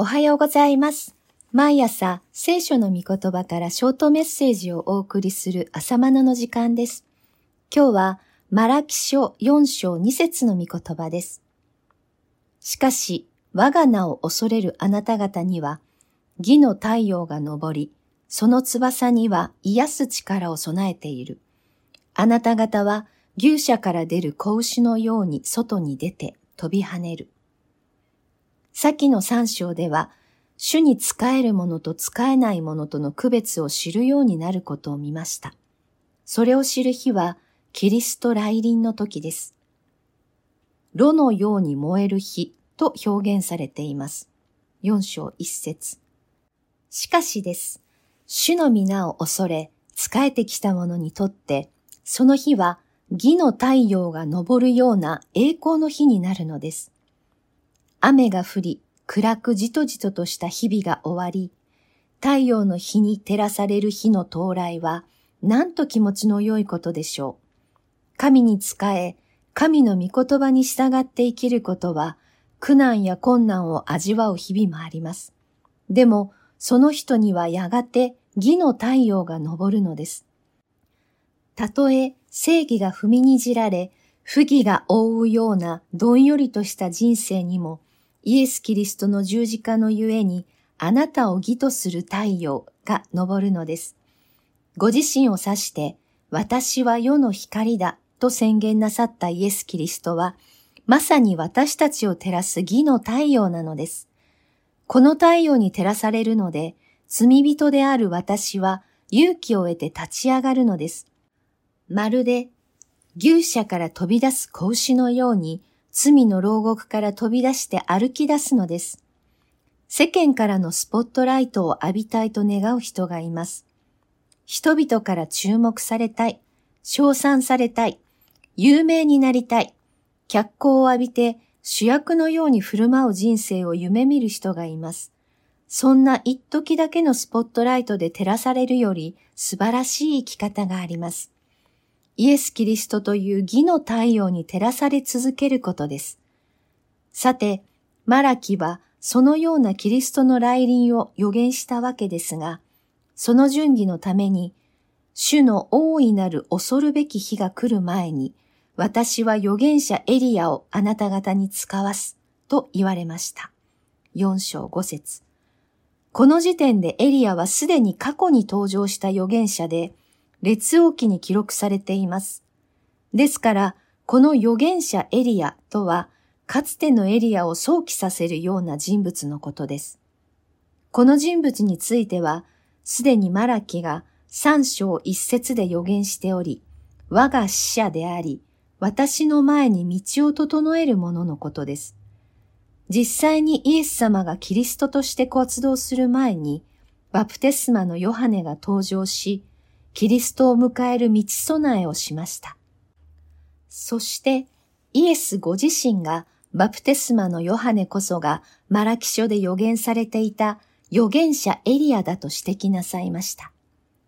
おはようございます。毎朝、聖書の御言葉からショートメッセージをお送りする朝マナの時間です。今日は、マラキ書4章2節の御言葉です。しかし、我が名を恐れるあなた方には、義の太陽が昇り、その翼には癒す力を備えている。あなた方は牛舎から出る子牛のように外に出て飛び跳ねる。先の三章では、主に仕えるものと仕えないものとの区別を知るようになることを見ました。それを知る日は、キリスト来臨の時です。炉のように燃える火と表現されています。四章一節。しかしです。主の皆を恐れ、仕えてきた者にとって、その日は義の太陽が昇るような栄光の日になるのです。雨が降り、暗くじとじととした日々が終わり、太陽の日に照らされる日の到来は、なんと気持ちの良いことでしょう。神に仕え、神の御言葉に従って生きることは、苦難や困難を味わう日々もあります。でも、その人にはやがて義の太陽が昇るのです。たとえ正義が踏みにじられ、不義が覆うようなどんよりとした人生にも、イエス・キリストの十字架のゆえに、あなたを義とする太陽が昇るのです。ご自身を指して、私は世の光だと宣言なさったイエス・キリストは、まさに私たちを照らす義の太陽なのです。この太陽に照らされるので、罪人である私は勇気を得て立ち上がるのです。まるで牛舎から飛び出す子牛のように罪の牢獄から飛び出して歩き出すのです。世間からのスポットライトを浴びたいと願う人がいます。人々から注目されたい、称賛されたい、有名になりたい、脚光を浴びて主役のように振る舞う人生を夢見る人がいます。そんな一時だけのスポットライトで照らされるより素晴らしい生き方があります。イエス・キリストという義の太陽に照らされ続けることです。さて、マラキはそのようなキリストの来臨を予言したわけですが、その準備のために、主の大いなる恐るべき日が来る前に、私は預言者エリアをあなた方に使わす、と言われました。四章五節この時点でエリアはすでに過去に登場した預言者で、列王記に記録されています。ですから、この預言者エリアとは、かつてのエリアを想起させるような人物のことです。この人物については、すでにマラキが三章一節で予言しており、我が使者であり、私の前に道を整える者のことです。実際にイエス様がキリストとして活動する前に、バプテスマのヨハネが登場し、キリストを迎える道備えをしました。そして、イエスご自身がバプテスマのヨハネこそがマラキ書で予言されていた預言者エリアだと指摘なさいました。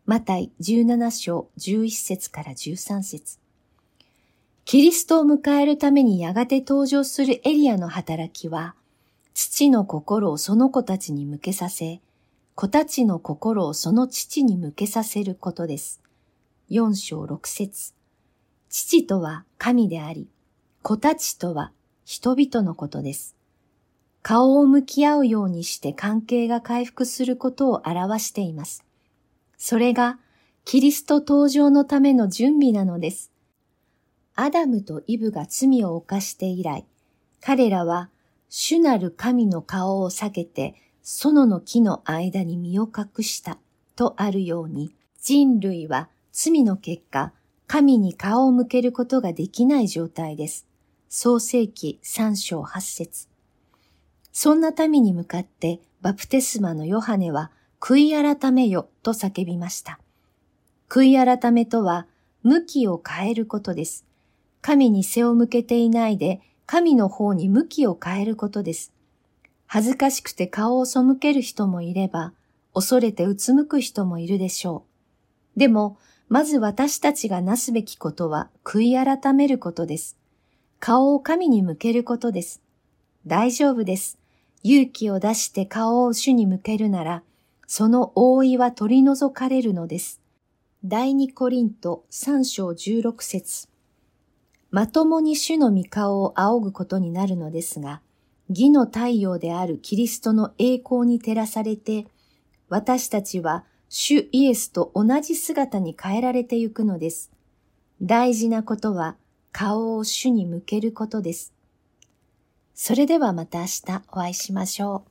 マタイ17章11節から13節キリストを迎えるためにやがて登場するエリアの働きは、父の心をその子たちに向けさせ、子たちの心をその父に向けさせることです。4章6節父とは神であり、子たちとは人々のことです。顔を向き合うようにして関係が回復することを表しています。それがキリスト登場のための準備なのです。アダムとイブが罪を犯して以来、彼らは主なる神の顔を避けて園の木の間に身を隠したとあるように、人類は罪の結果、神に顔を向けることができない状態です。創世記三章八節そんな民に向かってバプテスマのヨハネは悔い改めよと叫びました。悔い改めとは向きを変えることです。神に背を向けていないで神の方に向きを変えることです。恥ずかしくて顔を背ける人もいれば、恐れてうつむく人もいるでしょう。でも、まず私たちがなすべきことは悔い改めることです。顔を神に向けることです。大丈夫です。勇気を出して顔を主に向けるなら、その覆いは取り除かれるのです。第二コリント三章十六節まともに主の御顔を仰ぐことになるのですが、義の太陽であるキリストの栄光に照らされて、私たちは主イエスと同じ姿に変えられてゆくのです。大事なことは顔を主に向けることです。それではまた明日お会いしましょう。